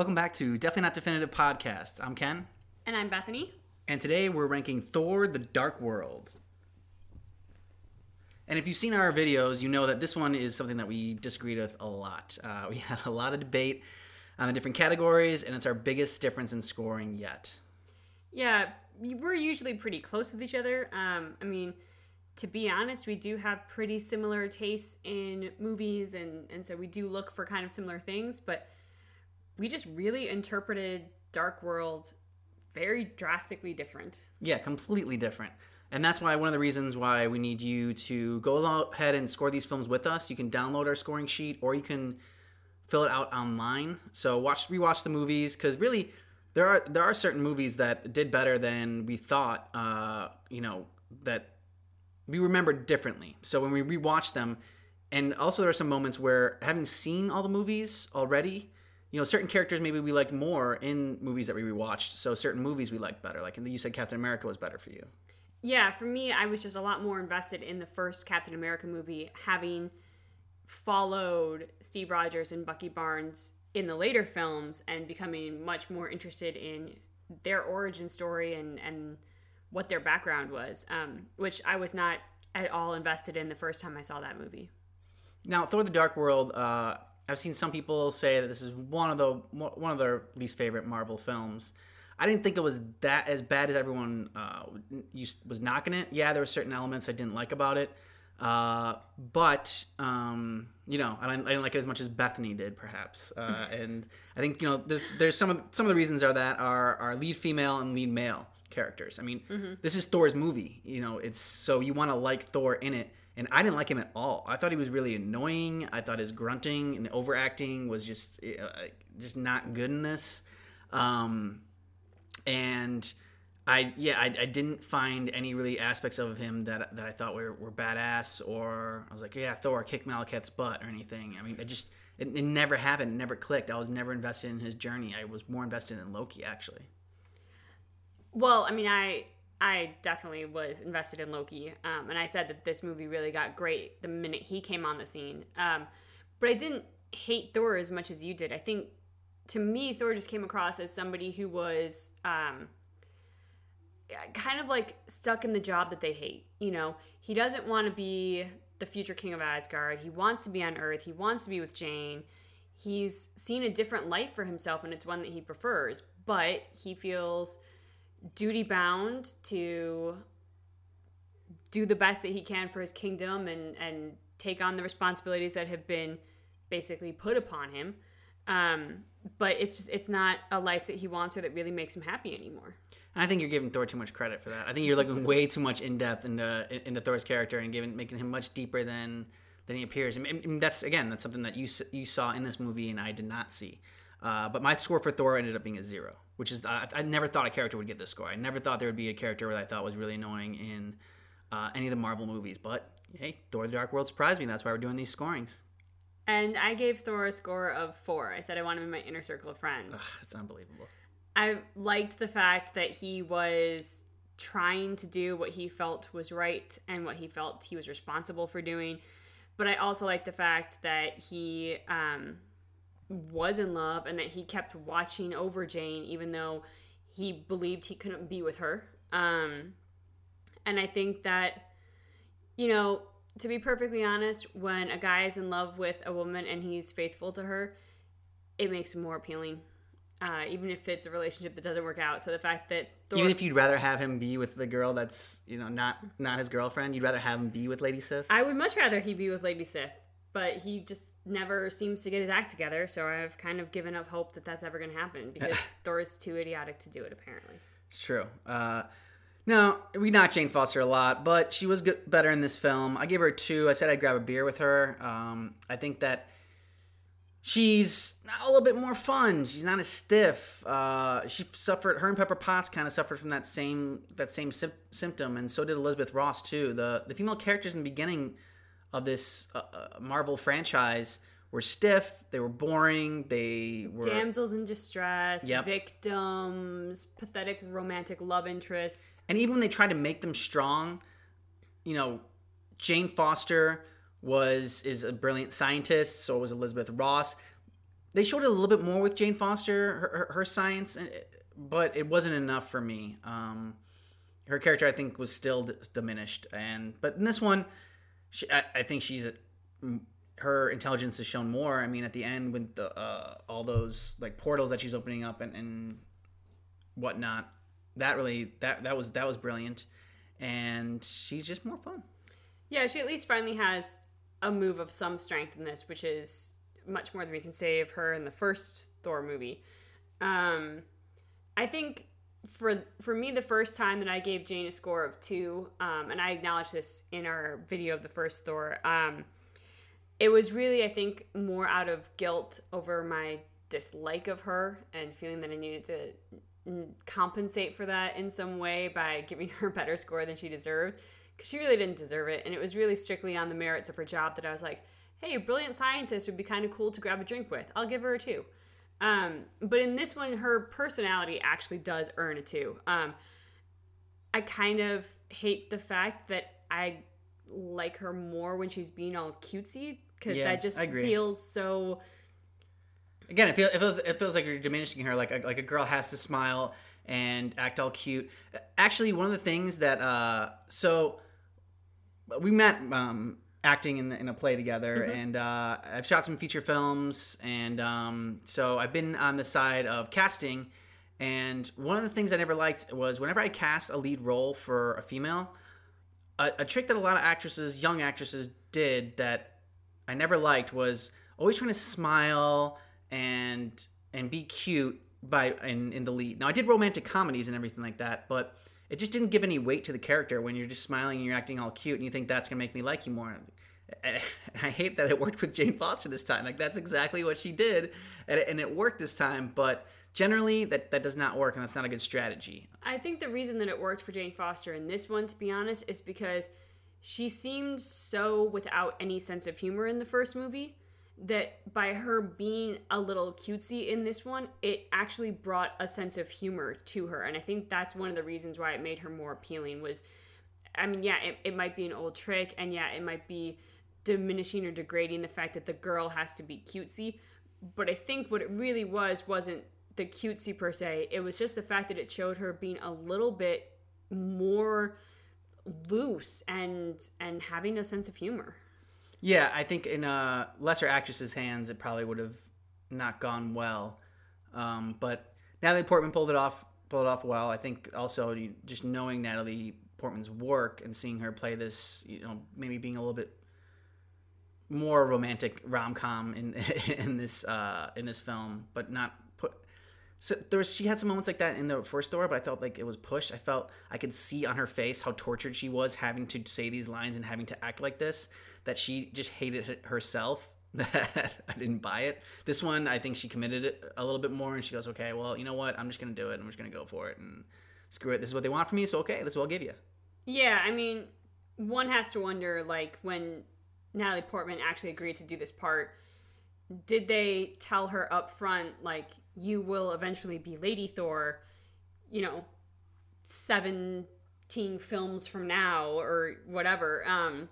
Welcome back to Definitely Not Definitive Podcast. I'm Ken, And I'm Bethany. and today we're ranking Thor: The Dark World. And if you've seen our videos, you know that this one is something that we disagreed with a lot. Uh, we had a lot of debate on the different categories, and it's our biggest difference in scoring yet. Yeah, we're usually pretty close with each other. Um, I mean, to be honest, we do have pretty similar tastes in movies, and, and so we do look for kind of similar things, but we just really interpreted Dark World very drastically different. Yeah, completely different. And that's why one of the reasons why we need you to go ahead and score these films with us. You can download our scoring sheet or you can fill it out online. So watch rewatch the movies because really there are there are certain movies that did better than we thought. Uh, you know that we remembered differently. So when we rewatch them, and also there are some moments where having seen all the movies already, you know, certain characters maybe we liked more in movies that we rewatched. So certain movies we liked better. Like and you said, Captain America was better for you. Yeah, for me, I was just a lot more invested in the first Captain America movie, having followed Steve Rogers and Bucky Barnes in the later films and becoming much more interested in their origin story and, and what their background was, um, which I was not at all invested in the first time I saw that movie. Now, Thor: The Dark World. Uh, I've seen some people say that this is one of the one of their least favorite Marvel films. I didn't think it was that as bad as everyone uh, was knocking it. Yeah, there were certain elements I didn't like about it, uh, but um, you know, I didn't, I didn't, like it as much as Bethany did, perhaps. Uh, and I think you know, there's, there's some of some of the reasons are that are our lead female and lead male characters. I mean, mm-hmm. this is Thor's movie. You know, it's so you want to like Thor in it. And I didn't like him at all. I thought he was really annoying. I thought his grunting and overacting was just uh, just not good in this. Um, and I yeah I, I didn't find any really aspects of him that that I thought were, were badass or I was like yeah Thor kick Malekith's butt or anything. I mean it just it, it never happened, it never clicked. I was never invested in his journey. I was more invested in Loki actually. Well, I mean I I definitely was invested in Loki, um, and I said that this movie really got great the minute he came on the scene. Um, but I didn't hate Thor as much as you did. I think to me, Thor just came across as somebody who was um, kind of like stuck in the job that they hate. You know, he doesn't want to be the future king of Asgard. He wants to be on Earth. He wants to be with Jane. He's seen a different life for himself, and it's one that he prefers. But he feels duty bound to do the best that he can for his kingdom and and take on the responsibilities that have been basically put upon him. Um, but it's just it's not a life that he wants or that really makes him happy anymore. And I think you're giving Thor too much credit for that. I think you're looking way too much in depth into into Thor's character and giving making him much deeper than than he appears. And, mean, that's again that's something that you you saw in this movie and I did not see. Uh, but my score for Thor ended up being a zero, which is I, I, never thought a character would get this score. I never thought there would be a character that I thought was really annoying in uh, any of the Marvel movies. But hey, Thor: The Dark World surprised me. That's why we're doing these scorings. And I gave Thor a score of four. I said I want him in my inner circle of friends. Ugh, that's unbelievable. I liked the fact that he was trying to do what he felt was right and what he felt he was responsible for doing. But I also like the fact that he um, was in love and that he kept watching over Jane even though he believed he couldn't be with her. Um, and I think that, you know, to be perfectly honest, when a guy is in love with a woman and he's faithful to her, it makes him more appealing. Uh, even if it's a relationship that doesn't work out. So the fact that Thor- even if you'd rather have him be with the girl that's you know not not his girlfriend, you'd rather have him be with Lady Sif. I would much rather he be with Lady Sif, but he just never seems to get his act together. So I've kind of given up hope that that's ever going to happen because Thor's too idiotic to do it. Apparently, it's true. Uh, no, we not Jane Foster a lot, but she was good, better in this film. I gave her two. I said I'd grab a beer with her. Um, I think that she's a little bit more fun. She's not as stiff. Uh, she suffered. Her and Pepper Potts kind of suffered from that same that same sim- symptom, and so did Elizabeth Ross too. The the female characters in the beginning of this uh, uh Marvel franchise were stiff. They were boring. They were damsels in distress, yep. victims, pathetic romantic love interests. And even when they tried to make them strong, you know, Jane Foster was is a brilliant scientist. So was Elizabeth Ross. they showed it a little bit more with Jane Foster, her, her, her science, uh, but it wasn't enough for me. Um, her character, I think, was still d- diminished, and but in this one, she, I, I think she's her intelligence is shown more. I mean, at the end with the uh, all those like portals that she's opening up and, and whatnot, that really that that was that was brilliant, and she's just more fun. Yeah, she at least finally has a move of some strength in this, which is much more than we can say of her in the first Thor movie. Um, I think for for me, the first time that I gave Jane a score of two, um, and I acknowledge this in our video of the first Thor, um, it was really I think more out of guilt over my dislike of her and feeling that I needed to compensate for that in some way by giving her a better score than she deserved because she really didn't deserve it. And it was really strictly on the merits of her job that I was like, hey, a brilliant scientist would be kind of cool to grab a drink with. I'll give her a two. Um, but in this one, her personality actually does earn a two. Um, I kind of hate the fact that I like her more when she's being all cutesy because Yeah, that just feels so. Again, it feels it feels it feels like you're diminishing her. Like a, like a girl has to smile and act all cute. Actually, one of the things that uh, so we met um, acting in, the, in a play together, and uh, I've shot some feature films, and um, so I've been on the side of casting. And one of the things I never liked was whenever I cast a lead role for a female, a, a trick that a lot of actresses, young actresses, did that I never liked was always trying to smile and and be cute by in, in the lead. Now I did romantic comedies and everything like that, but it just didn't give any weight to the character when you're just smiling and you're acting all cute and you think that's gonna make me like you more. I hate that it worked with Jane Foster this time. Like that's exactly what she did, and it, and it worked this time. But generally, that that does not work, and that's not a good strategy. I think the reason that it worked for Jane Foster in this one, to be honest, is because she seemed so without any sense of humor in the first movie that by her being a little cutesy in this one, it actually brought a sense of humor to her. And I think that's one of the reasons why it made her more appealing was I mean, yeah, it, it might be an old trick, and yeah, it might be diminishing or degrading the fact that the girl has to be cutesy. But I think what it really was wasn't the cutesy per se. It was just the fact that it showed her being a little bit more loose and and having a sense of humor. Yeah, I think in a lesser actress's hands, it probably would have not gone well. Um, but Natalie Portman pulled it off, pulled it off well. I think also just knowing Natalie Portman's work and seeing her play this, you know, maybe being a little bit more romantic rom com in in this uh, in this film, but not put. So there was she had some moments like that in the first Thor, but I felt like it was pushed. I felt I could see on her face how tortured she was having to say these lines and having to act like this. That she just hated herself. That I didn't buy it. This one, I think she committed it a little bit more, and she goes, "Okay, well, you know what? I'm just gonna do it. I'm just gonna go for it, and screw it. This is what they want from me, so okay, this is what I'll give you." Yeah, I mean, one has to wonder like when Natalie Portman actually agreed to do this part, did they tell her up front like you will eventually be Lady Thor, you know, 17 films from now or whatever um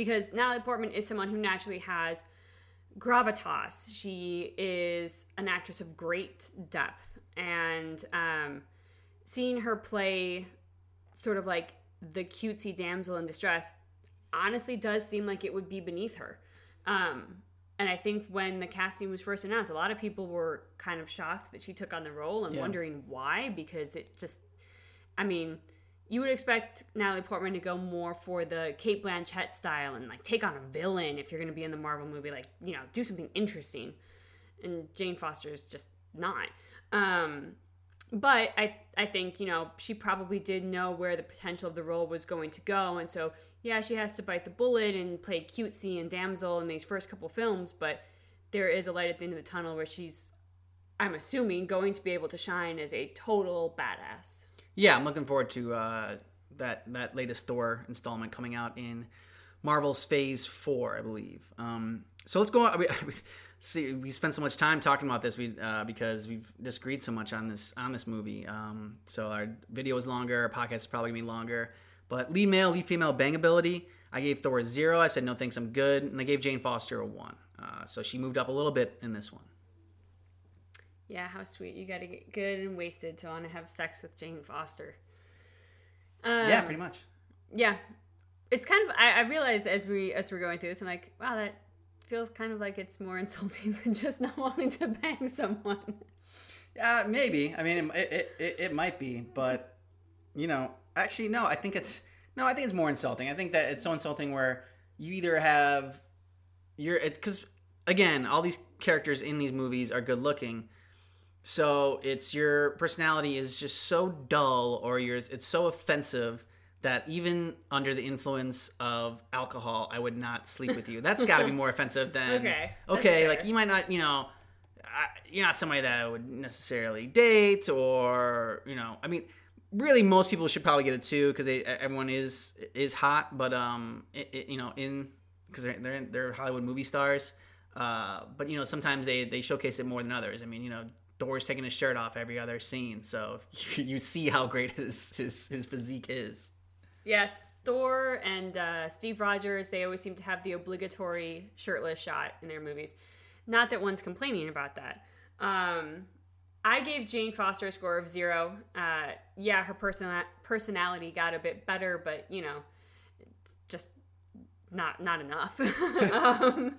because Natalie Portman is someone who naturally has gravitas. She is an actress of great depth and um seeing her play sort of like the cutesy damsel in distress honestly does seem like it would be beneath her. Um, and I think when the casting was first announced, a lot of people were kind of shocked that she took on the role and Yeah. wondering why, because it just, I mean, you would expect Natalie Portman to go more for the Cate Blanchett style and like take on a villain if you're going to be in the Marvel movie, like, you know, do something interesting. And Jane Foster is just not. Um, but I I think you know she probably did know where the potential of the role was going to go, and so yeah, she has to bite the bullet and play cutesy and damsel in these first couple films, but there is a light at the end of the tunnel where she's, I'm assuming, going to be able to shine as a total badass. Yeah, I'm looking forward to uh, that that latest Thor installment coming out in Marvel's Phase Four, I believe. Um, so let's go. on- We, see, we spent so much time talking about this we, uh, because we've disagreed so much on this on this movie. Um, so our video is longer, our podcast is probably gonna be longer. But lead male, lead female bang ability, I gave Thor a zero. I said no thanks, I'm good, and I gave Jane Foster a one. Uh, so she moved up a little bit in this one. Yeah, how sweet. You got to get good and wasted to want to have sex with Jane Foster. Um, yeah, pretty much. Yeah, it's kind of. I, I realized as we as we're going through this, I'm like, wow, that feels kind of like it's more insulting than just not wanting to bang someone. Yeah, maybe. I mean, it, it, it, it might be, but you know, actually, no. I think it's no. I think it's more insulting. I think that it's so insulting where you either have you're it's because again, all these characters in these movies are good looking. So it's your personality is just so dull, or you're it's so offensive that even under the influence of alcohol, I would not sleep with you. That's got to be more offensive than Okay, okay. Like you might not, you know, I, you're not somebody that I would necessarily date, or you know, I mean, really, most people should probably get it too because everyone is is hot, but um, it, it, you know, in because they're they're, they're Hollywood movie stars. Uh, but you know, sometimes they they showcase it more than others. I mean, you know. Thor's taking his shirt off every other scene, so you see how great his his, his physique is. Yes, Thor and uh, Steve Rogers, they always seem to have the obligatory shirtless shot in their movies. Not that one's complaining about that. Um, I gave Jane Foster a score of zero. Uh, yeah, her person- personality got a bit better, but you know, just not not enough. um,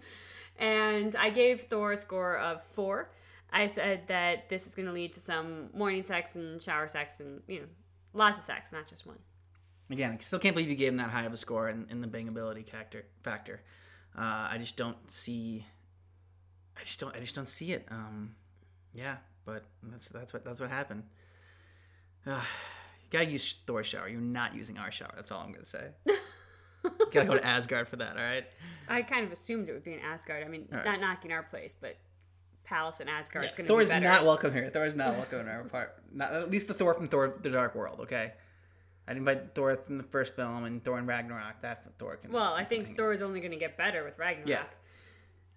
and I gave Thor a score of four. I said that this is going to lead to some morning sex and shower sex and you know, lots of sex, not just one. Again, I still can't believe you gave him that high of a score in, in the bangability factor. Factor. Uh, I just don't see. I just don't. I just don't see it. Um, yeah, but that's that's what that's what happened. Uh, you gotta use Thor's shower. You're not using our shower. That's all I'm gonna say. gotta go to Asgard for that. All right. I kind of assumed it would be in Asgard. I mean, right. not knocking our place, but Palace in Asgard is going to Thor be is not welcome here. Thor is not welcome in our part. Not at least the Thor from Thor: The Dark World. Okay. I'd invite Thor from the first film and Thor in Ragnarok. That Thor can. well, I think out. Thor is only going to get better with Ragnarok. Yeah.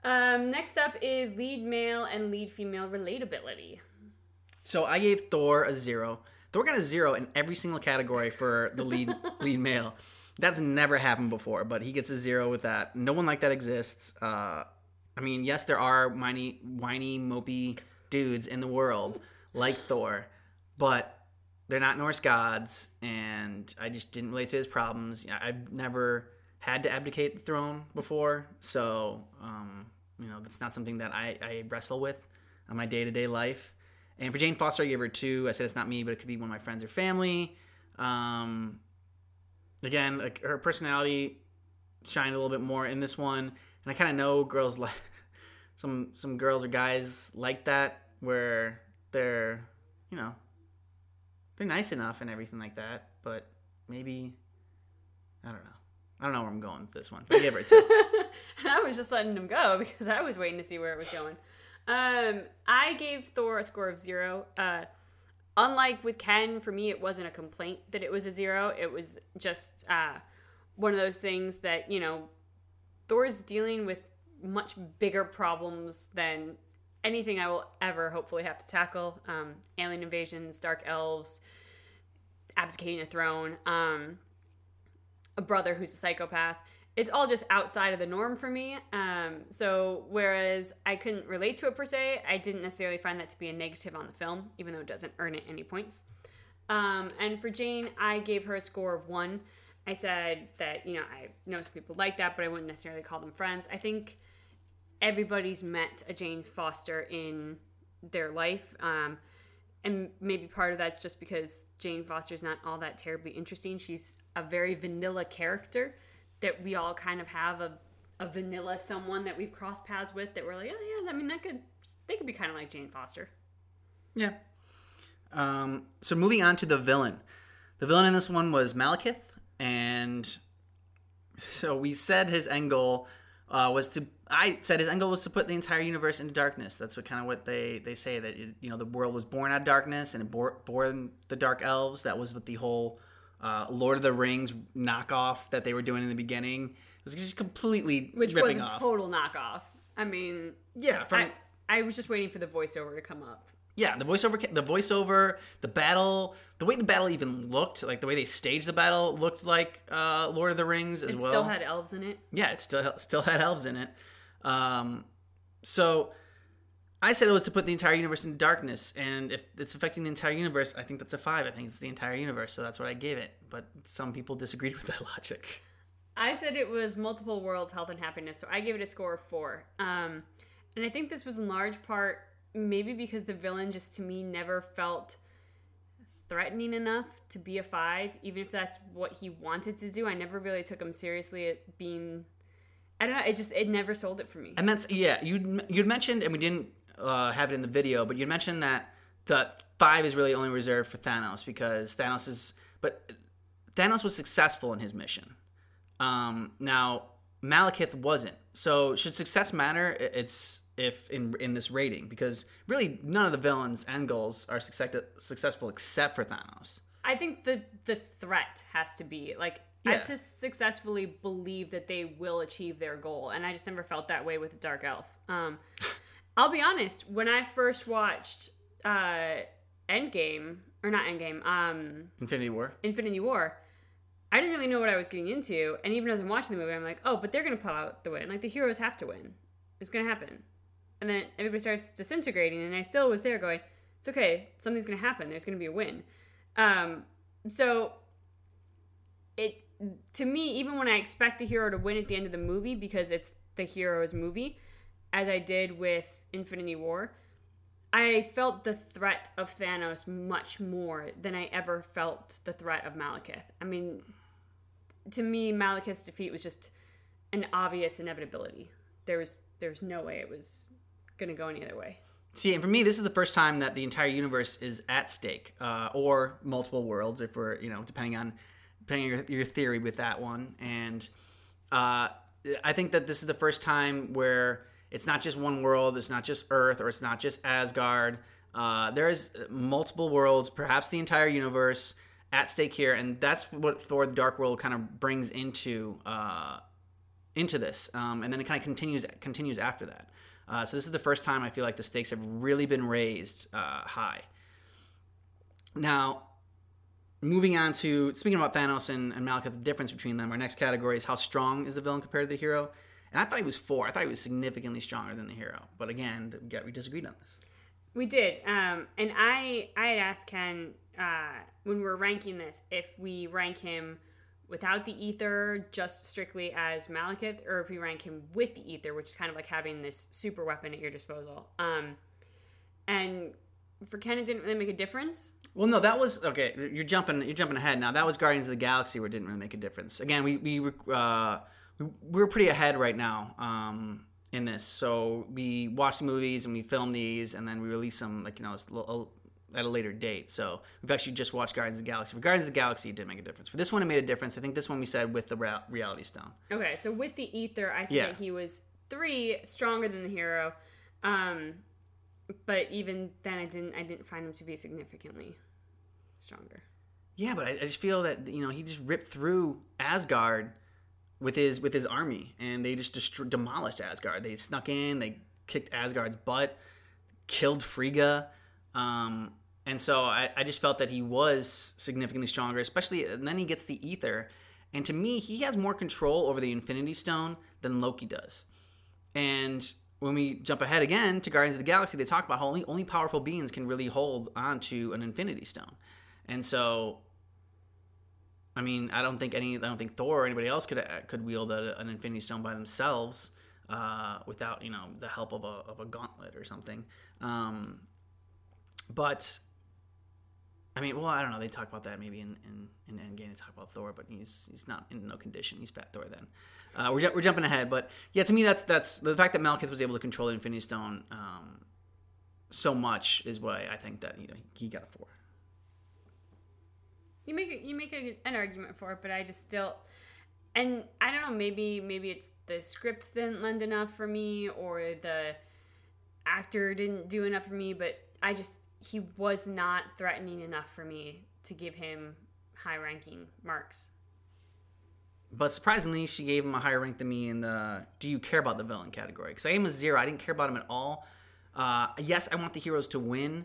Um, next up is lead male and lead female relatability. So I gave Thor a zero. Thor got a zero in every single category for the lead lead male. That's never happened before, but he gets a zero with that. No one like that exists. Uh, I mean, yes, there are whiny, whiny, mopey dudes in the world like Thor, but they're not Norse gods, and I just didn't relate to his problems. I've never had to abdicate the throne before, so um, you know that's not something that I, I wrestle with on my day to day life. And for Jane Foster, I gave her two. I said it's not me, but it could be one of my friends or family. Um, again, like her personality shined a little bit more in this one, and I kind of know girls like some some girls or guys like that where they're you know they're nice enough and everything like that, but maybe I don't know. I don't know where I'm going with this one. But I gave her a and I was just letting him go because I was waiting to see where it was going. Um, I gave Thor a score of zero. Uh, unlike with Ken, for me, it wasn't a complaint that it was a zero. It was just uh, one of those things that, you know, Thor's dealing with much bigger problems than anything I will ever hopefully have to tackle. Um, alien invasions, dark elves, abdicating a throne, um, a brother who's a psychopath. It's all just outside of the norm for me. Um, so whereas I couldn't relate to it per se, I didn't necessarily find that to be a negative on the film, even though it doesn't earn it any points. Um, and for Jane, I gave her a score of one. I said that, you know, I know some people like that, but I wouldn't necessarily call them friends. I think everybody's met a Jane Foster in their life. Um, and maybe part of that's just because Jane Foster's not all that terribly interesting. She's a very vanilla character that we all kind of have a, a vanilla someone that we've crossed paths with that we're like, oh yeah, I mean that could they could be kind of like Jane Foster. Yeah. Um, so moving on to the villain. The villain in this one was Malekith, and so we said his end goal uh, was to. I said his end goal was to put the entire universe into darkness. That's what kind of what they they say that it, you know the world was born out of darkness and it bore, born the dark elves. That was what the whole uh, Lord of the Rings knockoff that they were doing in the beginning. It was just completely Which was a off. total knockoff. I mean, yeah, from I, I was just waiting for the voiceover to come up. Yeah, the voiceover, the voiceover, the battle, the way the battle even looked, like the way they staged the battle, looked like uh, Lord of the Rings as It well. It still had elves in it. yeah, it still still had elves in it. Um, so I said it was to put the entire universe into darkness, and if it's affecting the entire universe, I think that's a five. I think it's the entire universe, so that's what I gave it. But some people disagreed with that logic. I said it was multiple worlds, health and happiness, so I gave it a score of four. Um, and I think this was in large part maybe because the villain just to me never felt threatening enough to be a five, even if that's what he wanted to do. I never really took him seriously at being. I don't know. It just it never sold it for me. And that's yeah. You you'd mentioned, and we didn't uh, have it in the video, but you mentioned that the five is really only reserved for Thanos because Thanos is, but Thanos was successful in his mission. Um, now Malekith wasn't. So should success matter? It's if in in this rating because really none of the villains' end goals are success, successful except for Thanos. I think the the threat has to be like Yeah. have to successfully believe that they will achieve their goal, and I just never felt that way with the Dark Elf. Um, I'll be honest. When I first watched uh, Endgame or not Endgame, um, Infinity War. Infinity War, I didn't really know what I was getting into, and even as I'm watching the movie, I'm like, oh, but they're gonna pull out the win. Like the heroes have to win. It's gonna happen. And then everybody starts disintegrating, and I still was there going, it's okay. Something's gonna happen. There's gonna be a win. Um, so it to me, even when I expect the hero to win at the end of the movie because it's the hero's movie, as I did with Infinity War, I felt the threat of Thanos much more than I ever felt the threat of Malekith. I mean, to me, Malekith's defeat was just an obvious inevitability. There was there's no way it was gonna go any other way. See, and for me, this is the first time that the entire universe is at stake, uh, or multiple worlds, if we're, you know, depending on depending on your, your theory with that one. And uh, I think that this is the first time where it's not just one world, it's not just Earth, or it's not just Asgard. Uh, there's multiple worlds, perhaps the entire universe at stake here, and that's what Thor: The Dark World kind of brings into uh, into this, um, and then it kind of continues continues after that. Uh, so this is the first time I feel like the stakes have really been raised uh, high. Now, moving on to speaking about Thanos and, and Malekith, the difference between them. Our next category is how strong is the villain compared to the hero. And I thought he was four. I thought he was significantly stronger than the hero. But again, we, got, we disagreed on this. We did, um, and I I had asked Ken uh, when we were ranking this if we rank him without the ether, just strictly as Malekith, or if we rank him with the ether, which is kind of like having this super weapon at your disposal. Um, and for Ken, it didn't really make a difference. Well, no, that was okay. You're jumping. You're jumping ahead now. That was Guardians of the Galaxy, where it didn't really make a difference. Again, we we uh, we we're pretty ahead right now um, in this. So we watch the movies and we film these, and then we release them like you know it's a little- at a later date. So we've actually just watched Guardians of the Galaxy. For Guardians of the Galaxy, it did make a difference. For this one, it made a difference. I think this one we said with the Rea- Reality Stone. Okay, so with the ether, I said Yeah. that he was three stronger than the hero, um, but even then, I didn't I didn't find him to be significantly stronger. Yeah, but I, I just feel that you know he just ripped through Asgard with his with his army, and they just destro- demolished Asgard. They snuck in, they kicked Asgard's butt, killed Frigga, um, and so I, I just felt that he was significantly stronger. Especially, and then he gets the ether, and to me, he has more control over the Infinity Stone than Loki does. And when we jump ahead again to Guardians of the Galaxy, they talk about how only only powerful beings can really hold onto an Infinity Stone. And so, I mean, I don't think any, I don't think Thor or anybody else could could wield a, an Infinity Stone by themselves uh, without you know the help of a of a gauntlet or something. Um, but I mean, well, I don't know. They talk about that maybe in in, in Endgame. They talk about Thor, but he's he's not in no condition. He's Fat Thor then. Uh, we're, ju- we're jumping ahead, but yeah, to me that's that's the fact that Malekith was able to control the Infinity Stone um, so much is why I think that you know he got a four. You make a, you make a, an argument for it, but I just still, and I don't know. Maybe maybe it's the scripts didn't lend enough for me, or the actor didn't do enough for me. But I just he was not threatening enough for me to give him high ranking marks. But surprisingly, she gave him a higher rank than me in the "Do you care about the villain?" category. Because I gave him a zero. I didn't care about him at all. Uh, yes, I want the heroes to win,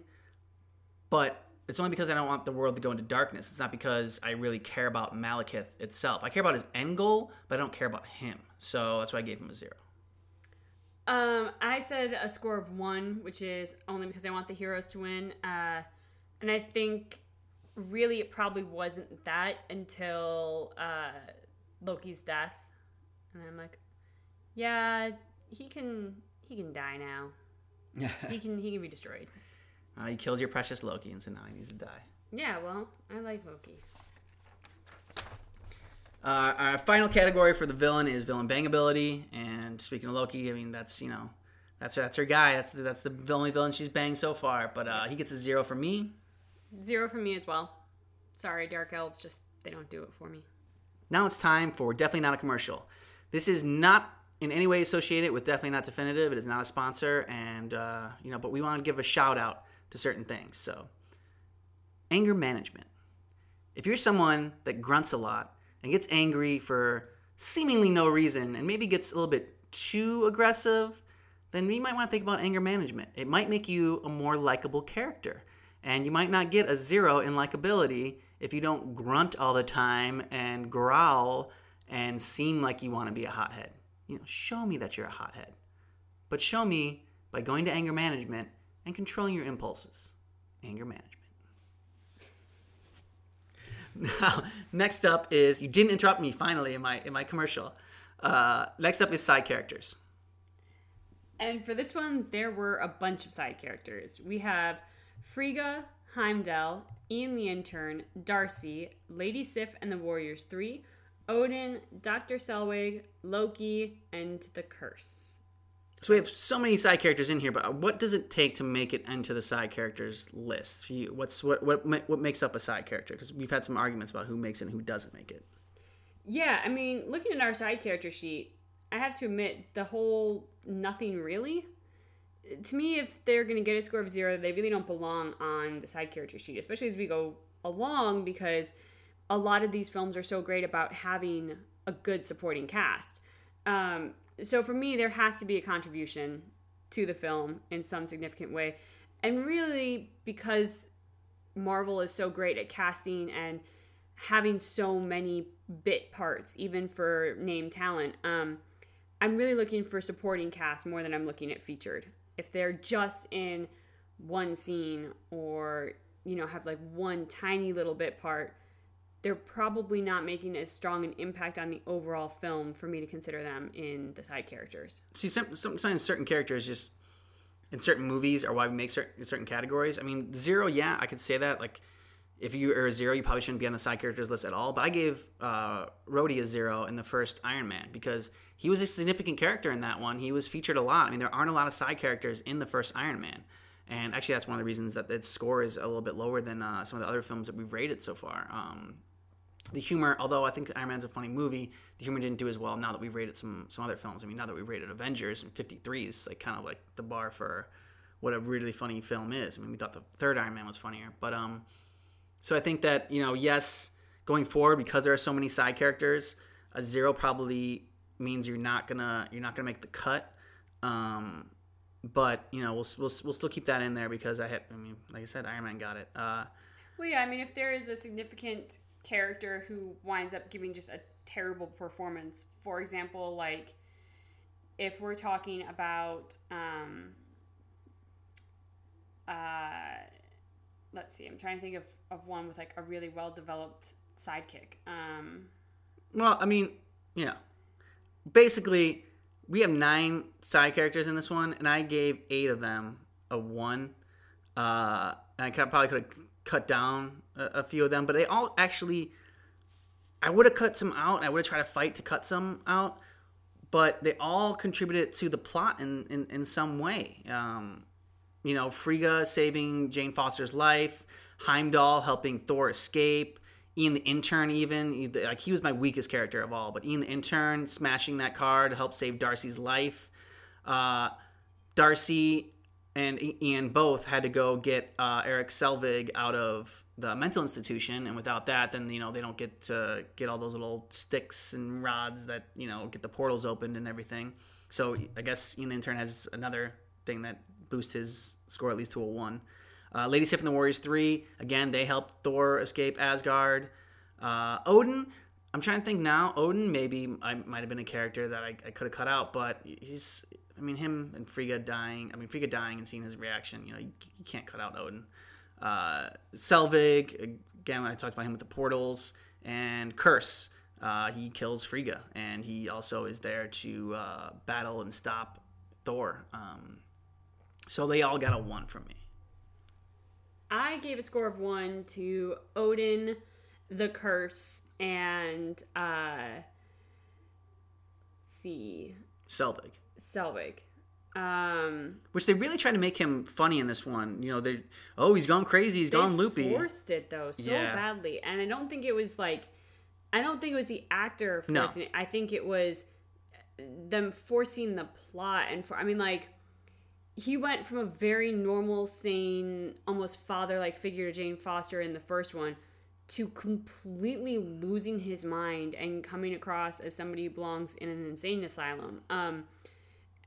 but it's only because I don't want the world to go into darkness. It's not because I really care about Malekith itself. I care about his end goal, but I don't care about him. So that's why I gave him a zero. Um, I said a score of one, which is only because I want the heroes to win. Uh, and I think really it probably wasn't that until uh, Loki's death, and I'm like, yeah, he can he can die now. he can he can be destroyed. Uh, he killed your precious Loki, and so now he needs to die. Yeah, well, I like Loki. Uh, our final category for the villain is villain bangability. And speaking of Loki, I mean that's you know that's that's her guy. That's that's the only villain she's banged so far. But uh, he gets a zero from me. Zero from me as well. Sorry, Dark Elves, just they don't do it for me. Now it's time for definitely not a commercial. This is not in any way associated with definitely not definitive. It is not a sponsor, and uh, you know, but we want to give a shout out to certain things. So, anger management. If you're someone that grunts a lot and gets angry for seemingly no reason and maybe gets a little bit too aggressive, then you might want to think about anger management. It might make you a more likable character. And you might not get a zero in likability if you don't grunt all the time and growl and seem like you want to be a hothead. You know, show me that you're a hothead. But show me by going to anger management and controlling your impulses. Anger management. Now, next up is you didn't interrupt me finally in my in my commercial. Uh, next up is side characters. And for this one, there were a bunch of side characters. We have Frigga, Heimdall, Ian the Intern, Darcy, Lady Sif and the Warriors 3, Odin, Dr. Selvig, Loki, and The Kurse. So we have so many side characters in here, but what does it take to make it into the side characters list? You, what's what what what makes up a side character? Because we've had some arguments about who makes it and who doesn't make it. Yeah, I mean, looking at our side character sheet, I have to admit the whole nothing really. To me, if they're going to get a score of zero, they really don't belong on the side character sheet, especially as we go along, because a lot of these films are so great about having a good supporting cast. Um, so for me, there has to be a contribution to the film in some significant way. And really, because Marvel is so great at casting and having so many bit parts, even for name talent, um, I'm really looking for supporting cast more than I'm looking at featured. If they're just in one scene or, you know, have like one tiny little bit part, they're probably not making as strong an impact on the overall film for me to consider them in the side characters. See, some, sometimes certain characters just in certain movies are why we make certain certain categories. I mean, zero, yeah, I could say that. Like, if you are a zero, you probably shouldn't be on the side characters list at all. But I gave uh, Rhodey a zero in the first Iron Man because he was a significant character in that one. He was featured a lot. I mean, there aren't a lot of side characters in the first Iron Man. And actually, that's one of the reasons that its score is a little bit lower than uh, some of the other films that we've rated so far. Um, the humor, although I think Iron Man's a funny movie, the humor didn't do as well now that we've rated some some other films. I mean, now that we've rated Avengers and 53 is like kind of like the bar for what a really funny film is. I mean, we thought the third Iron Man was funnier, but um, so I think that you know, yes, going forward because there are so many side characters, a zero probably means you're not gonna you're not gonna make the cut. Um, but you know, we'll, we'll we'll still keep that in there because I had, I mean, like I said, Iron Man got it. Uh, well, yeah, I mean, if there is a significant character who winds up giving just a terrible performance. For example, like if we're talking about, um, uh, let's see, I'm trying to think of, of one with like a really well developed sidekick. Um, well, I mean, yeah. Basically, we have nine side characters in this one, and I gave eight of them a one. Uh, and I probably could have cut down a, a few of them, but they all actually. I would have cut some out. I would have tried to fight to cut some out, but they all contributed to the plot in in, in some way. Um, you know, Frigga saving Jane Foster's life, Heimdall helping Thor escape, Ian the intern even like he was my weakest character of all, but Ian the intern smashing that car to help save Darcy's life. Uh, Darcy and Ian both had to go get uh, Erik Selvig out of the mental institution, and without that, then you know they don't get to get all those little sticks and rods that you know get the portals opened and everything. So I guess Ian the intern has another thing that boosts his score at least to a one. Uh, Lady Sif and the Warriors three again they helped Thor escape Asgard. Uh, Odin, I'm trying to think now. Odin maybe I might have been a character that I, I could have cut out, but he's I mean, him and Frigga dying. I mean, Frigga dying and seeing his reaction. You know, you, you can't cut out Odin. Uh, Selvig again. I talked about him with the portals and Kurse. Uh, he kills Frigga, and he also is there to uh, battle and stop Thor. Um, so they all got a one from me. I gave a score of one to Odin, the Kurse, and uh, see Selvig. Selvig. Um, Which they really try to make him funny in this one. You know, they oh he's gone crazy, he's gone they loopy. Forced it though so Yeah. badly, and I don't think it was like, I don't think it was the actor No. forcing it. I think it was them forcing the plot, and for I mean like. He went from a very normal, sane, almost father-like figure to Jane Foster in the first one, to completely losing his mind and coming across as somebody who belongs in an insane asylum. Um,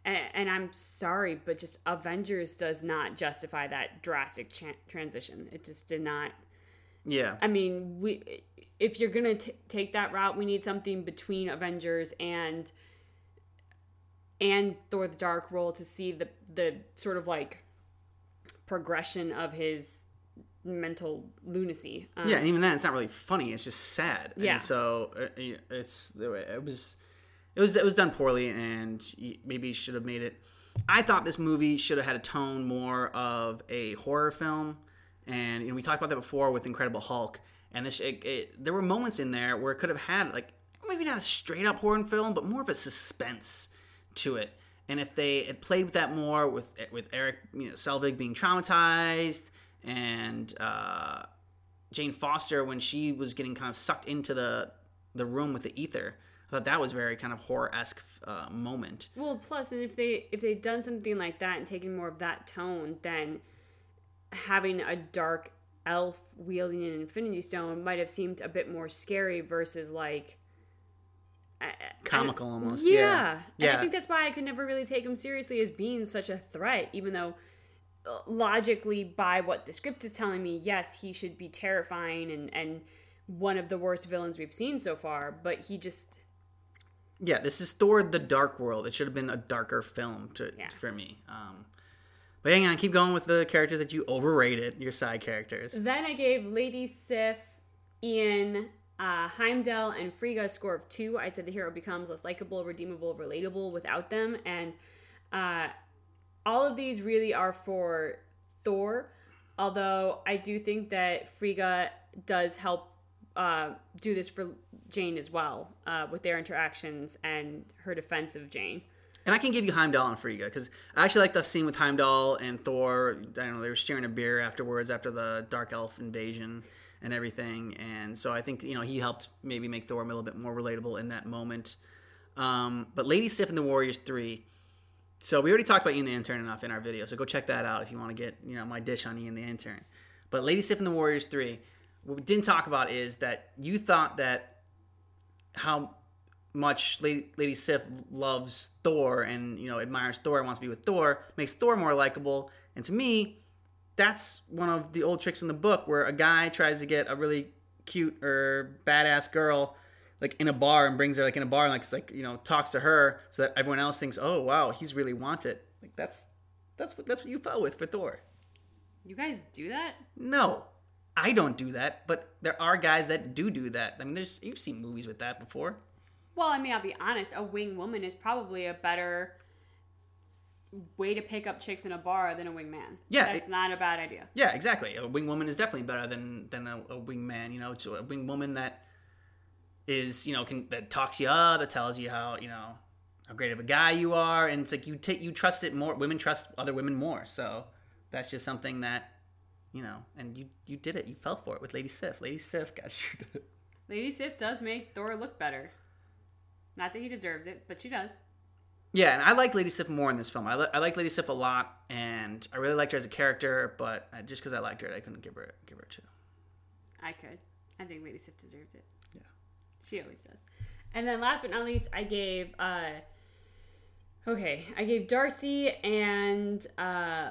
and, and I'm sorry, but just Avengers does not justify that drastic cha- transition. It just did not. Yeah. I mean, we if you're gonna t- take that route, we need something between Avengers and and Thor: The Dark World to see the the sort of like progression of his mental lunacy. Um, Yeah, and even then, it's not really funny. It's just sad. Yeah. And so uh, it's it was it was it was done poorly, and maybe should have made it. I thought this movie should have had a tone more of a horror film, and you know, we talked about that before with Incredible Hulk. And this, it, it, there were moments in there where it could have had like maybe not a straight up horror film, but more of a suspense to it. And if they had played with that more, with with Erik you know, Selvig being traumatized and uh, Jane Foster when she was getting kind of sucked into the the room with the ether. I thought that was very kind of horror esque uh, moment. Well, plus, and if they if they'd done something like that and taken more of that tone, then having a dark elf wielding an Infinity Stone might have seemed a bit more scary versus like I- Comical almost, Yeah. yeah. And Yeah. I think that's why I could never really take him seriously as being such a threat, even though uh, logically, by what the script is telling me, yes, he should be terrifying and and one of the worst villains we've seen so far. But he just Yeah, this is Thor: The Dark World. It should have been a darker film to, Yeah. for me. Um, but hang on, keep going with the characters that you overrated. Your side characters. Then I gave Lady Sif, Ian, uh, Heimdall, and Frigga a score of two. I said the hero becomes less likable, redeemable, relatable without them. And uh, all of these really are for Thor. Although I do think that Frigga does help uh, do this for Jane as well uh, with their interactions and her defense of Jane. And I can give you Heimdall and Frigga because I actually like the scene with Heimdall and Thor. I don't know, they were sharing a beer afterwards after the Dark Elf invasion and everything. And so I think, you know, he helped maybe make Thor a little bit more relatable in that moment. Um, but Lady Sif and the Warriors 3. So we already talked about Ian the Intern enough in our video. So go check that out if you want to get, you know, my dish on Ian the Intern. But Lady Sif and the Warriors 3. What we didn't talk about is that you thought that how much Lady, Lady Sif loves Thor and you know admires Thor and wants to be with Thor makes Thor more likable. And to me, that's one of the old tricks in the book where a guy tries to get a really cute or badass girl like in a bar and brings her like in a bar and like it's like you know talks to her so that everyone else thinks oh wow he's really wanted like that's that's what that's what you fell with for Thor. You guys do that? No, I don't do that, but there are guys that do do that. I mean, there's you've seen movies with that before. Well, I mean, I'll be honest. A wing woman is probably a better way to pick up chicks in a bar than a wing man. Yeah, that's it- not a bad idea. Yeah, exactly. A wing woman is definitely better than than a, a wing man. You know, it's a wing woman that is you know can that talks you up, that tells you how you know how great of a guy you are, and it's like you take you trust it more. Women trust other women more, so that's just something that you know. And you you did it. You fell for it with Lady Sif. Lady Sif got you. Lady Sif does make Thor look better. Not that he deserves it, but she does. Yeah, and I like Lady Sif more in this film. I, li- I like Lady Sif a lot, and I really liked her as a character. But uh, just because I liked her, I couldn't give her give her a two. I could. I think Lady Sif deserves it. Yeah. She always does. And then last but not least, I gave uh okay, I gave Darcy and uh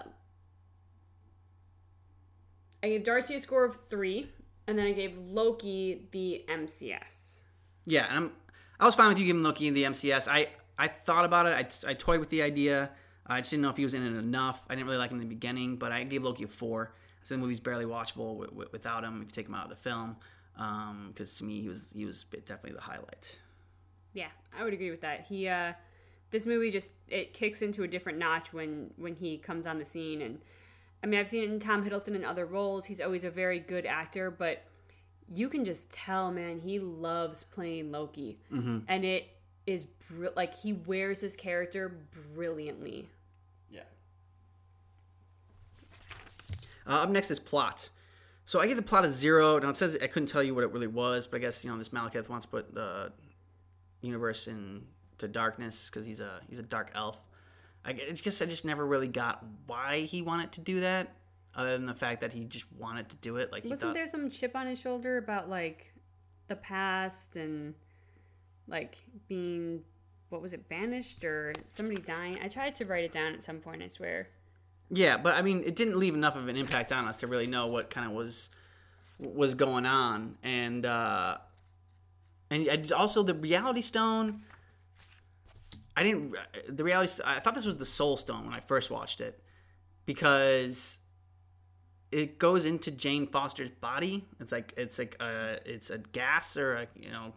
I gave Darcy a score of three, and then I gave Loki the MCS. Yeah, and I'm I was fine with you giving Loki the MCS. I I thought about it. I, I toyed with the idea. I just didn't know if he was in it enough. I didn't really like him in the beginning, but I gave Loki a four. I said the movie's barely watchable w- w- without him. If you take him out of the film, because to me he was he was definitely the highlight. Yeah, I would agree with that. He uh this movie just it kicks into a different notch when when he comes on the scene and I mean, I've seen Tom Hiddleston in other roles. He's always a very good actor, but you can just tell, man, he loves playing Loki. And it is br- like he wears this character brilliantly. Yeah. Uh, up next is plot. So I give the plot a zero. Now it says I couldn't tell you what it really was, but I guess you know this Malekith wants to put the universe into darkness because he's a he's a dark elf. I gu- it's just I just never really got why he wanted to do that, other than the fact that he just wanted to do it. Like Wasn't thought, there some chip on his shoulder about like the past and like being what was it banished or somebody dying? I tried to write it down at some point. I swear. Yeah, but I mean, it didn't leave enough of an impact on us to really know what kind of was was going on, and uh, and also the Reality Stone. I didn't the Reality. I thought this was the Soul Stone when I first watched it because it goes into Jane Foster's body. It's like it's like a it's a gas or a you know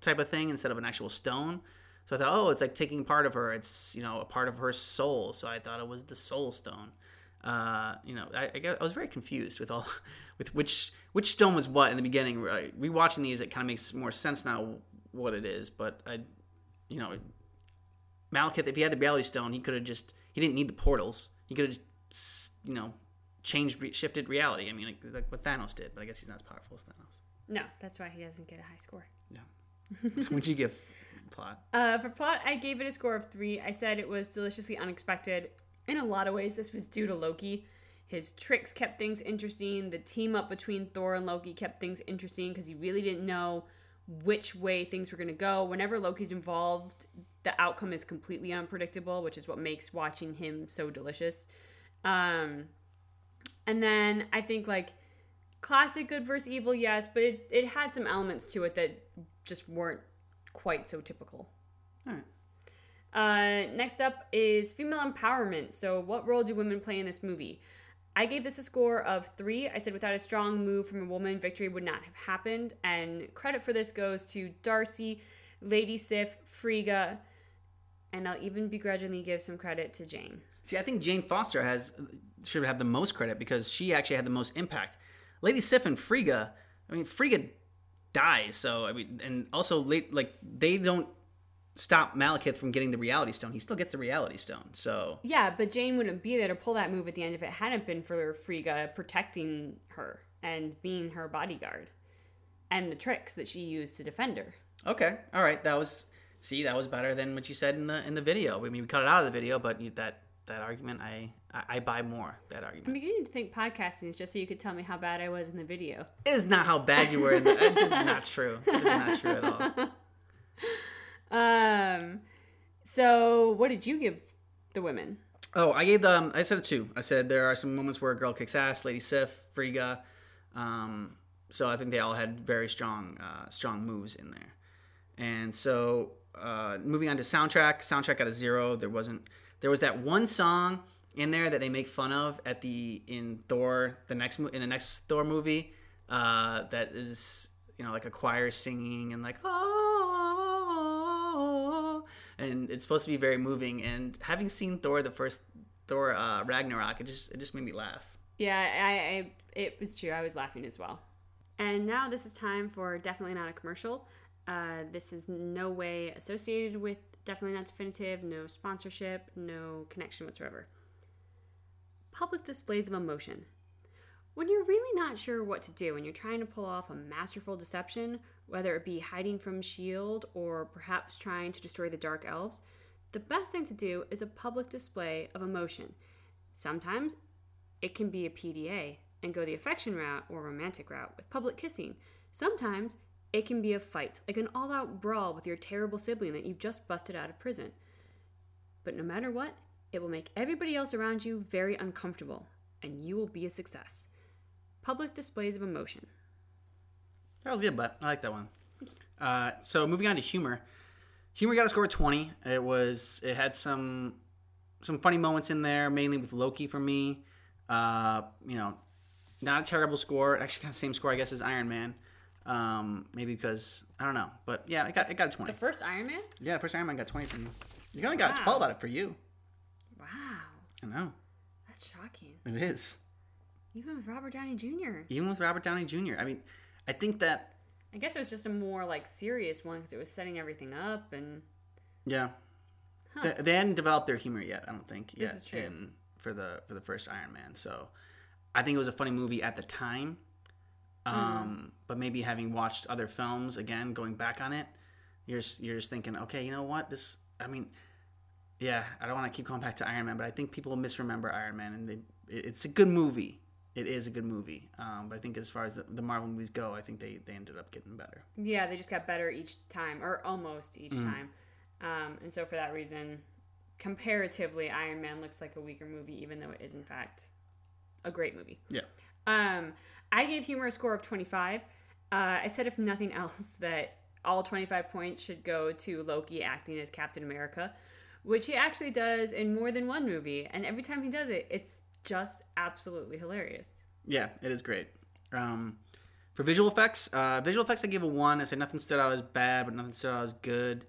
type of thing instead of an actual stone. So I thought, oh, it's like taking part of her. It's you know a part of her soul. So I thought it was the Soul Stone. Uh, you know, I, I, got, I was very confused with all with which which stone was what in the beginning. Right? Rewatching these, it kind of makes more sense now what it is. But I, you know, Malekith, if he had the Reality Stone, he could have just he didn't need the portals. He could have just you know changed shifted reality. I mean, like, like what Thanos did. But I guess he's not as powerful as Thanos. No, that's why he doesn't get a high score. Yeah. What'd you give plot? Uh, for plot, I gave it a score of three. I said it was deliciously unexpected. In a lot of ways, this was due to Loki. His tricks kept things interesting. The team up between Thor and Loki kept things interesting because you really didn't know which way things were going to go. Whenever Loki's involved, the outcome is completely unpredictable, which is what makes watching him so delicious. Um, and then I think like classic good versus evil, yes, but it, it had some elements to it that just weren't quite so typical. All right. Uh, next up is female empowerment. So, what role do women play in this movie? I gave this a score of three. I said without a strong move from a woman, victory would not have happened. And credit for this goes to Darcy, Lady Sif, Frigga, and I'll even begrudgingly give some credit to Jane. See, I think Jane Foster has should have the most credit because she actually had the most impact. Lady Sif and Frigga, I mean, Frigga dies, so I mean, and also late like they don't stop Malekith from getting the Reality Stone. He still gets the Reality Stone. So Yeah, but Jane wouldn't be there to pull that move at the end if it hadn't been for Frigga protecting her and being her bodyguard and the tricks that she used to defend her. okay, all right, that was see that was better than what you said in the in the video. I mean, we cut it out of the video, but that that argument, I I, I buy more that argument. I'm beginning to think podcasting is just so you could tell me how bad I was in the video. It is not how bad you were. In the, is not true. It's not true at all. Um, so what did you give the women? Oh, I gave them. I said a two. I said there are some moments where a girl kicks ass. Lady Sif, Frigga. Um, so I think they all had very strong, uh, strong moves in there. And so uh, moving on to soundtrack. Soundtrack got a zero. There wasn't. There was that one song in there that they make fun of at the in Thor the next in the next Thor movie. Uh, that is you know like a choir singing and like oh and it's supposed to be very moving and having seen thor the first thor uh, ragnarok it just it just made me laugh Yeah, I, I it was true. I was laughing as well. And now this is time for definitely not a commercial. Uh, this is no way associated with definitely not definitive. No sponsorship. No connection whatsoever. Public displays of emotion. When you're really not sure what to do and you're trying to pull off a masterful deception, whether it be hiding from S.H.I.E.L.D. or perhaps trying to destroy the Dark Elves, the best thing to do is a public display of emotion. Sometimes it can be a PDA and go the affection route or romantic route with public kissing. Sometimes it can be a fight, like an all out brawl with your terrible sibling that you've just busted out of prison. But no matter what, it will make everybody else around you very uncomfortable, and you will be a success. Public displays of emotion. That was good but i like that one uh, so moving on to humor Humor got a score of twenty. It was it had some some funny moments in there, mainly with Loki for me. Uh, you know, not a terrible score. Actually, got the same score I guess as Iron Man. Um, maybe because I don't know, but yeah, it got it got a twenty. The first Iron Man? Yeah, first Iron Man got twenty from you. You only got Wow. twelve out of it for you. Wow. I know That's shocking. it is. Even with Robert Downey Jr. Even with Robert Downey Jr. I mean, I think that I guess it was just a more like serious one because it was setting everything up and yeah, Huh. they, they hadn't developed their humor yet. I don't think This yet is true. in for the for the first Iron Man. So I think it was a funny movie at the time. Um, but maybe having watched other films again, going back on it, you're just, you're just thinking, okay, you know what? This, I mean, yeah, I don't want to keep going back to Iron Man, but I think people misremember Iron Man, and they, it's a good movie. It is a good movie. Um, but I think as far as the, the Marvel movies go, I think they, they ended up getting better. yeah, they just got better each time or almost each Mm. time. Um, and so for that reason, comparatively, Iron Man looks like a weaker movie, even though it is in fact a great movie. Yeah. Um, I gave humor a score of 25. Uh, I said, if nothing else, that all 25 points should go to Loki acting as Captain America, which he actually does in more than one movie. And every time he does it, it's just absolutely hilarious. Yeah, it is great. Um, for visual effects, uh, visual effects, I give a one. I said nothing stood out as bad, but nothing stood out as good.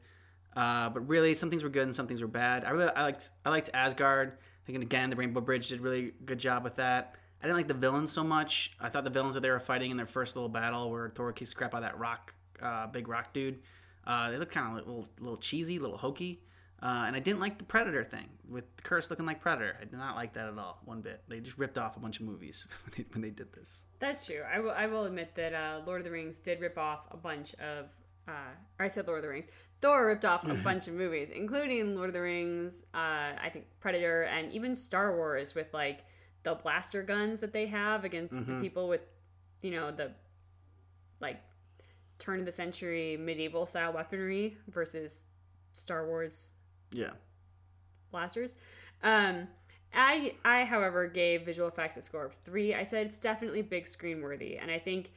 Uh, but really, some things were good and some things were bad. I really I liked I liked Asgard. Thinking again, the Rainbow Bridge did really good job with that. I didn't like the villains so much. I thought the villains that they were fighting in their first little battle, where Thor kicks crap out of that rock, uh, big rock dude, uh, they look kind of a little, little cheesy, a little hokey. Uh, and I didn't like the Predator thing with Kurse looking like Predator. I did not like that at all, one bit. They just ripped off a bunch of movies when they, when they did this. That's true. I will. I will admit that uh, Lord of the Rings did rip off a bunch of. Uh, or I said Lord of the Rings. Thor ripped off a bunch of movies, including Lord of the Rings. Uh, I think Predator and even Star Wars with like the blaster guns that they have against the people with, you know, the like turn of the century medieval style weaponry versus Star Wars Yeah. blasters. Um, I, I, however, gave visual effects a score of three. I said it's definitely big screen worthy, and I think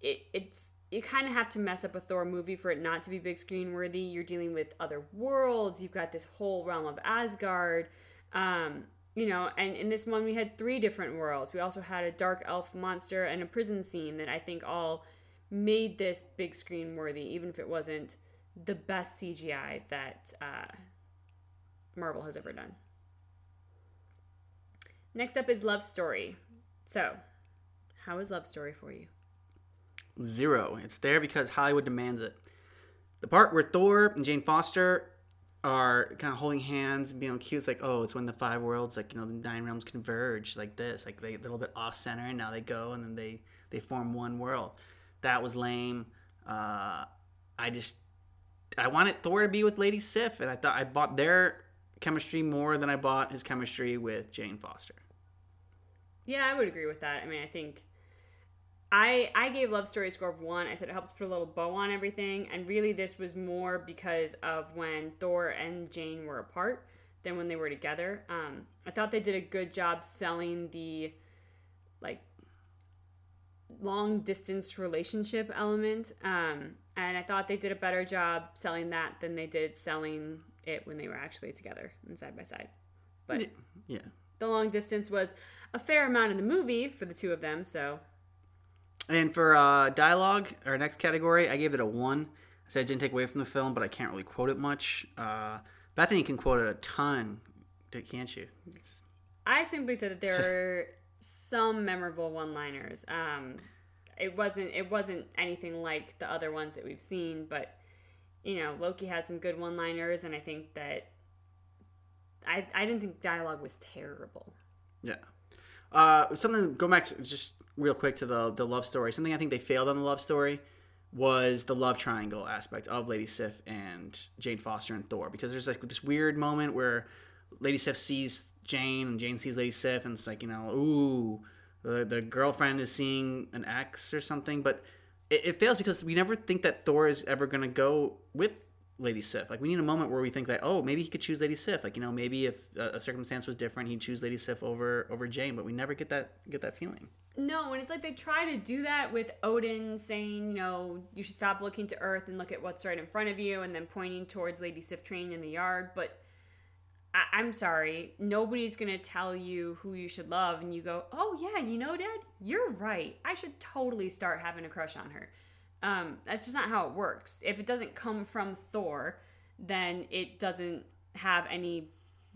it, it's you kind of have to mess up a Thor movie for it not to be big screen worthy. You're dealing with other worlds. You've got this whole realm of Asgard. Um, you know, and in this one we had three different worlds. We also had a dark elf monster and a prison scene that I think all made this big screen worthy, even if it wasn't the best CGI that uh, Marvel has ever done. Next up is Love Story. So, how is Love Story for you? Zero. It's there because Hollywood demands it. The part where Thor and Jane Foster are kind of holding hands and being cute, it's like, oh, it's when the five worlds, like, you know, the nine realms converge like this. Like, they a little bit off center, and now they go and then they, they form one world. That was lame. Uh, I just, I wanted Thor to be with Lady Sif, and I thought I bought their chemistry more than I bought his chemistry with Jane Foster. Yeah, I would agree with that. I mean, I think I I gave Love Story a score of one. I said it helps put a little bow on everything, and really this was more because of when Thor and Jane were apart than when they were together. Um, I thought they did a good job selling the like long distance relationship element, um, and I thought they did a better job selling that than they did selling it when they were actually together and side by side. But Yeah. the long distance was a fair amount in the movie for the two of them, so And for uh, dialogue, our next category, I gave it a one. I said I didn't take away from the film, but I can't really quote it much. Uh, Bethany can quote it a ton, can't you? It's- I simply said that there are some memorable one-liners. Um, it wasn't it wasn't anything like the other ones that we've seen, but you know, Loki had some good one-liners, and I think that I I didn't think dialogue was terrible. Yeah. Uh, something go back just real quick to the the love story. Something I think they failed on the love story was the love triangle aspect of Lady Sif and Jane Foster and Thor because there's like this weird moment where Lady Sif sees Jane and Jane sees Lady Sif and it's like you know ooh the the girlfriend is seeing an ex or something but it, it fails because we never think that Thor is ever gonna go with Lady Sif. Like we need a moment where we think that oh maybe he could choose Lady Sif. Like you know maybe if a, a circumstance was different he'd choose Lady Sif over over Jane. But we never get that get that feeling. No, and it's like they try to do that with Odin saying, you know, you should stop looking to Earth and look at what's right in front of you, and then pointing towards Lady Sif Train in the yard. But I- am sorry, nobody's gonna tell you who you should love, and you go, oh yeah, you know, Dad, you're right. I should totally start having a crush on her. Um, that's just not how it works. If it doesn't come from Thor, then it doesn't have any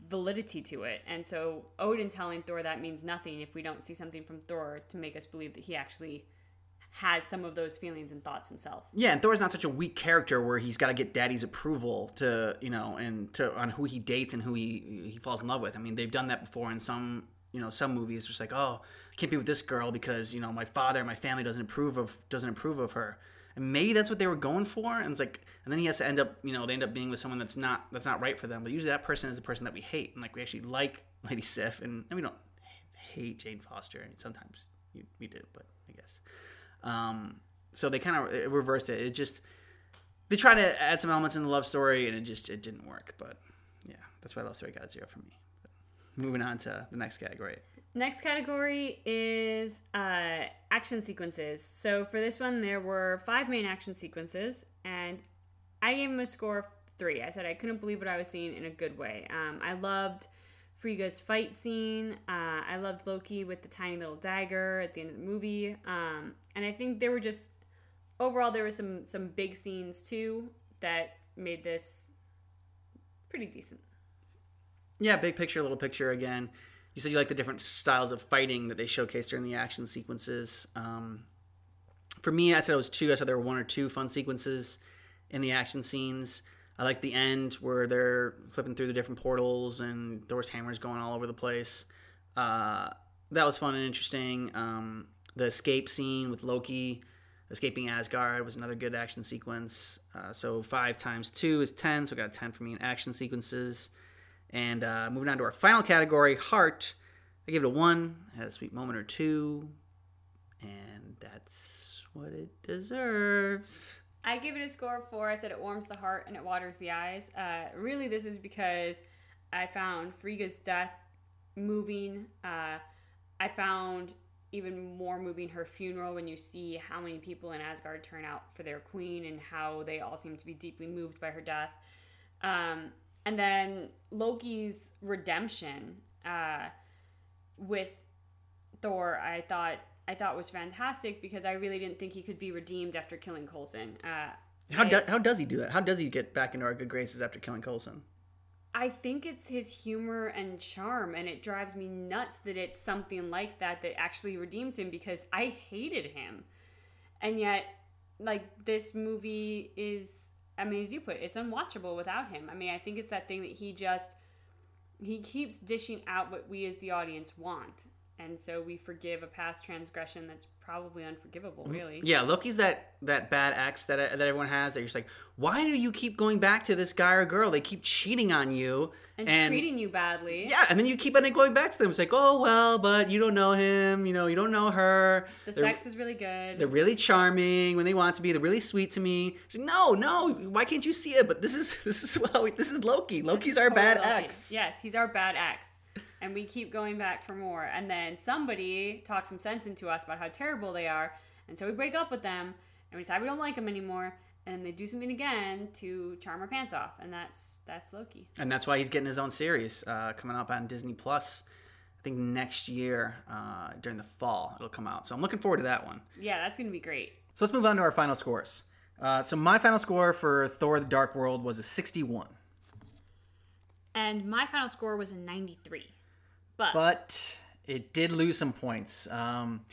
validity to it. And so Odin telling Thor that means nothing if we don't see something from Thor to make us believe that he actually has some of those feelings and thoughts himself. Yeah, and Thor's not such a weak character where he's got to get Daddy's approval to you know and to on who he dates and who he he falls in love with. I mean, they've done that before in some you know some movies. Just like oh, I can't be with this girl because you know my father, and my family doesn't approve of doesn't approve of her. And maybe that's what they were going for. And it's like, and then he has to end up, you know, they end up being with someone that's not that's not right for them. But usually that person is the person that we hate, and like we actually like Lady Sif, and, and we don't hate Jane Foster. Mean, sometimes we do, but I guess. Um, so they kind of reversed it. It just they tried to add some elements in the love story, and it just it didn't work. But yeah, that's why love story got zero for me. But moving on to the next category. Next category is uh, action sequences. So for this one, there were five main action sequences, and I gave them a score of three. I said I couldn't believe what I was seeing in a good way. Um, I loved Frigga's fight scene. Uh, I loved Loki with the tiny little dagger at the end of the movie, um, and I think there were just overall there were some some big scenes too that made this pretty decent. Yeah, big picture, little picture again you said you like the different styles of fighting that they showcased during the action sequences. Um, for me, I said it was two. I said there were one or two fun sequences in the action scenes. I like the end where they're flipping through the different portals and Thor's hammers going all over the place. Uh, that was fun and interesting. Um, the escape scene with Loki escaping Asgard was another good action sequence. Uh, so five times two is ten, so I got ten for me in action sequences. And uh, moving on to our final category, heart. I give it a one. Had a sweet moment or two, and that's what it deserves. I give it a score of four. I said it warms the heart and it waters the eyes. Uh, really, this is because I found Frigga's death moving. Uh, I found even more moving her funeral when you see how many people in Asgard turn out for their queen and how they all seem to be deeply moved by her death. Um, and then Loki's redemption uh, with Thor, I thought I thought was fantastic because I really didn't think he could be redeemed after killing Coulson. Uh, how, do, how does he do that? How does he get back into our good graces after killing Coulson? I think it's his humor and charm, and it drives me nuts that it's something like that that actually redeems him because I hated him. And yet, like, this movie is I mean, as you put, it, it's unwatchable without him. I mean, I think it's that thing that he just he keeps dishing out what we as the audience want, and so we forgive a past transgression that's probably unforgivable mm-hmm. really. Yeah loki's that that bad ex that, that everyone has that you're just like why do you keep going back to this guy or girl? They keep cheating on you and, and treating you badly. Yeah and then you keep on going back to them. It's like oh well but you don't know him you know you don't know her. The they're, sex is really good. they're really charming when they want to be. They're really sweet to me. Like, no no why can't you see it? But this is this is well this is loki. Loki's our bad loki. ex. Yes he's our bad ex and we keep going back for more. And then somebody talks some sense into us about how terrible they are, and so we break up with them and we decide we don't like them anymore. And they do something again to charm our pants off, and that's that's Loki. And that's why he's getting his own series uh, coming up on Disney Plus. I think next year uh, during the fall it'll come out. So I'm looking forward to that one. Yeah, that's gonna be great. So let's move on to our final scores. Uh, so my final score for Thor: The Dark World was a 61. And my final score was a 93. But, but it did lose some points. Um,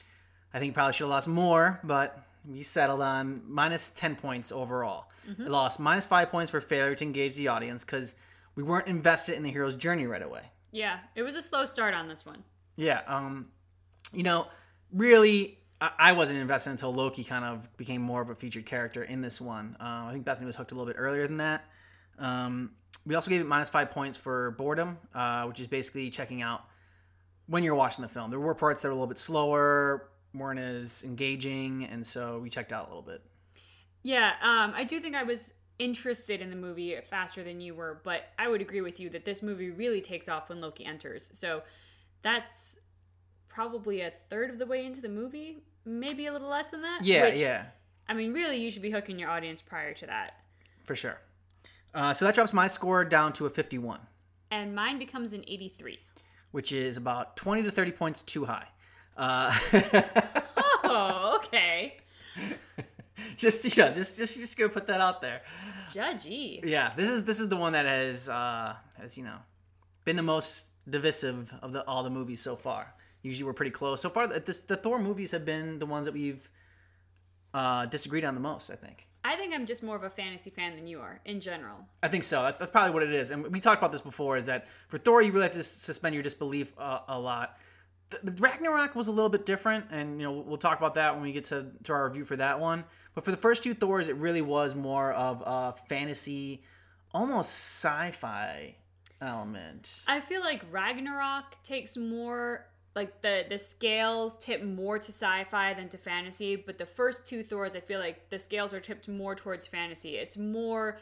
I think probably should have lost more, but we settled on minus 10 points overall. Mm-hmm. It lost minus 5 points for failure to engage the audience because we weren't invested in the hero's journey right away. Yeah, it was a slow start on this one. Yeah, um, you know, really, I, I wasn't invested until Loki kind of became more of a featured character in this one. Uh, I think Bethany was hooked a little bit earlier than that. Um, we also gave it minus five points for boredom, uh, which is basically checking out when you're watching the film. There were parts that were a little bit slower, weren't as engaging, and so we checked out a little bit. Yeah, um, I do think I was interested in the movie faster than you were, but I would agree with you that this movie really takes off when Loki enters. So that's probably a third of the way into the movie, maybe a little less than that. Yeah, which, yeah, I mean, really, you should be hooking your audience prior to that. for sure. Uh, so that drops my score down to a 51, And mine becomes an 83. Which is about 20 to 30 points too high. Uh, Oh, okay. just you know, just just just gonna put that out there. Judgy. Yeah, this is this is the one that has uh, has you know been the most divisive of the all the movies so far. Usually we're pretty close. So far, the, this, the Thor movies have been the ones that we've uh, disagreed on the most. I think. I think I'm just more of a fantasy fan than you are in general. I think so. That, that's probably what it is. And we talked about this before. Is that for Thor, you really have to suspend your disbelief uh, a lot. The, the Ragnarok was a little bit different, and you know we'll talk about that when we get to to our review for that one. But for the first two Thors, it really was more of a fantasy, almost sci-fi element. I feel like Ragnarok takes more like the the scales tip more to sci-fi than to fantasy, but the first two Thors I feel like the scales are tipped more towards fantasy. It's more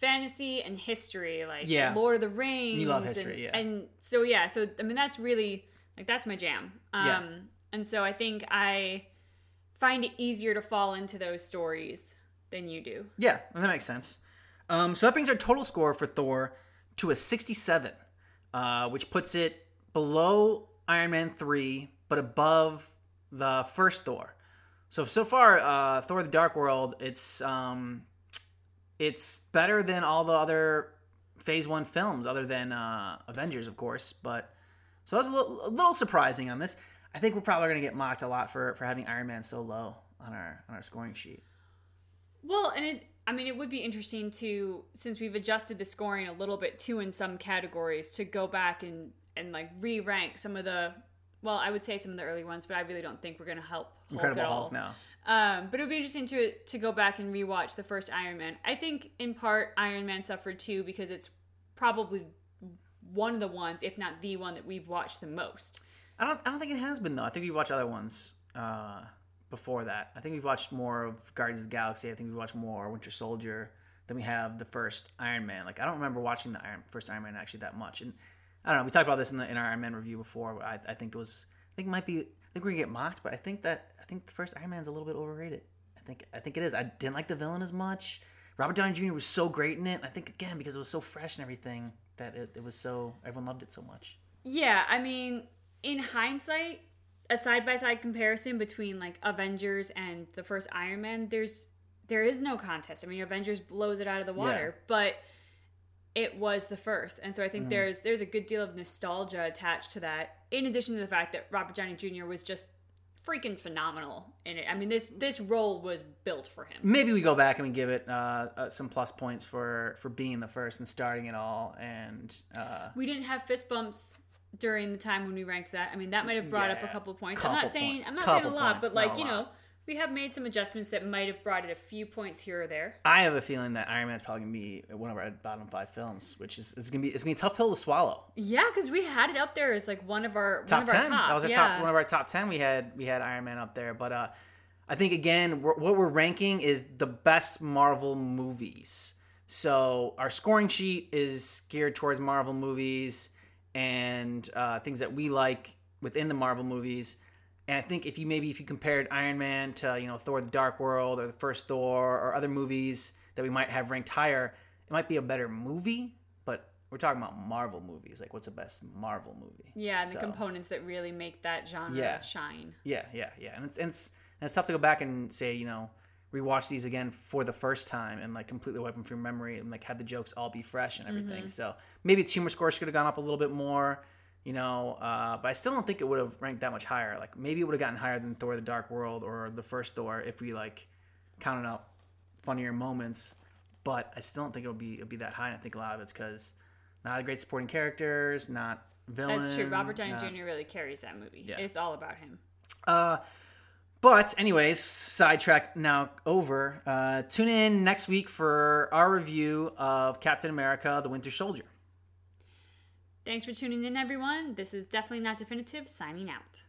fantasy and history like Yeah. Lord of the Rings. you love history, and, yeah. And so yeah, so I mean that's really like that's my jam. Um Yeah. and so I think I find it easier to fall into those stories than you do. Yeah, that makes sense. Um, so that brings our total score for Thor to a 67, uh, which puts it below Iron Man 3, but above the first Thor. So so far, uh, Thor: The Dark World, it's um, it's better than all the other Phase One films, other than uh, Avengers, of course. But so that's a little, a little surprising on this. I think we're probably going to get mocked a lot for for having Iron Man so low on our on our scoring sheet. Well, and it, I mean, it would be interesting to, since we've adjusted the scoring a little bit too in some categories, to go back and, and like re rank some of the, well, I would say some of the early ones, but I really don't think we're going to help Hulk Incredible at all. Hulk now. Um, but it would be interesting to to go back and rewatch the first Iron Man. I think in part Iron Man suffered too because it's probably one of the ones, if not the one, that we've watched the most. I don't. I don't think it has been though. I think we've watched other ones uh, before that. I think we've watched more of Guardians of the Galaxy. I think we've watched more Winter Soldier than we have the first Iron Man. Like I don't remember watching the Iron, first Iron Man actually that much. And I don't know. We talked about this in the in our Iron Man review before. I, I think it was. I think it might be. I think we're gonna get mocked, but I think that I think the first Iron Man's a little bit overrated. I think I think it is. I didn't like the villain as much. Robert Downey Jr. was so great in it. I think again because it was so fresh and everything that it, it was so everyone loved it so much. Yeah, I mean, in hindsight, a side by side comparison between like Avengers and the first Iron Man, there's there is no contest. I mean, Avengers blows it out of the water, but it was the first, and so I think there's there's a good deal of nostalgia attached to that. In addition to the fact that Robert Downey Jr. was just freaking phenomenal in it. I mean, this this role was built for him. maybe we go back and we give it uh, uh, some plus points for for being the first and starting it all and uh, We didn't have fist bumps during the time when we ranked that. I mean, that might have brought up a couple of points. I'm not saying points, I'm not couple saying a lot, points, but like you know, lot. We have made some adjustments that might have brought it a few points here or there. I have a feeling that Iron Man's probably gonna be one of our bottom five films, which is it's gonna be it's gonna be a tough pill to swallow. Yeah, because we had it up there as like one of our Top one of our ten, top. that was our yeah. top one of our top ten. We had we had Iron Man up there, but uh, I think again we're, what we're ranking is the best Marvel movies. So our scoring sheet is geared towards Marvel movies and uh, things that we like within the Marvel movies. And I think if you maybe if you compared Iron Man to you know Thor: The Dark World or the first Thor or other movies that we might have ranked higher, it might be a better movie. But we're talking about Marvel movies. Like, what's the best Marvel movie? yeah, and the components that really make that genre Yeah. shine. Yeah, yeah, yeah. And it's and it's and it's tough to go back and say you know rewatch these again for the first time and like completely wipe them from memory and like have the jokes all be fresh and everything. Mm-hmm. So maybe its humor score should have gone up a little bit more. You know, uh, but I still don't think it would have ranked that much higher. Like maybe it would have gotten higher than Thor: The Dark World or the first Thor if we like counted out funnier moments. But I still don't think it'll be it'll be that high. And I think a lot of it's because not a great supporting characters, not villain. That's true. Robert Downey not- Jr. really carries that movie. Yeah. It's all about him. Uh, but anyways, sidetrack now over. Uh, tune in next week for our review of Captain America: The Winter Soldier. Thanks for tuning in, everyone. This is definitely not definitive. Signing out.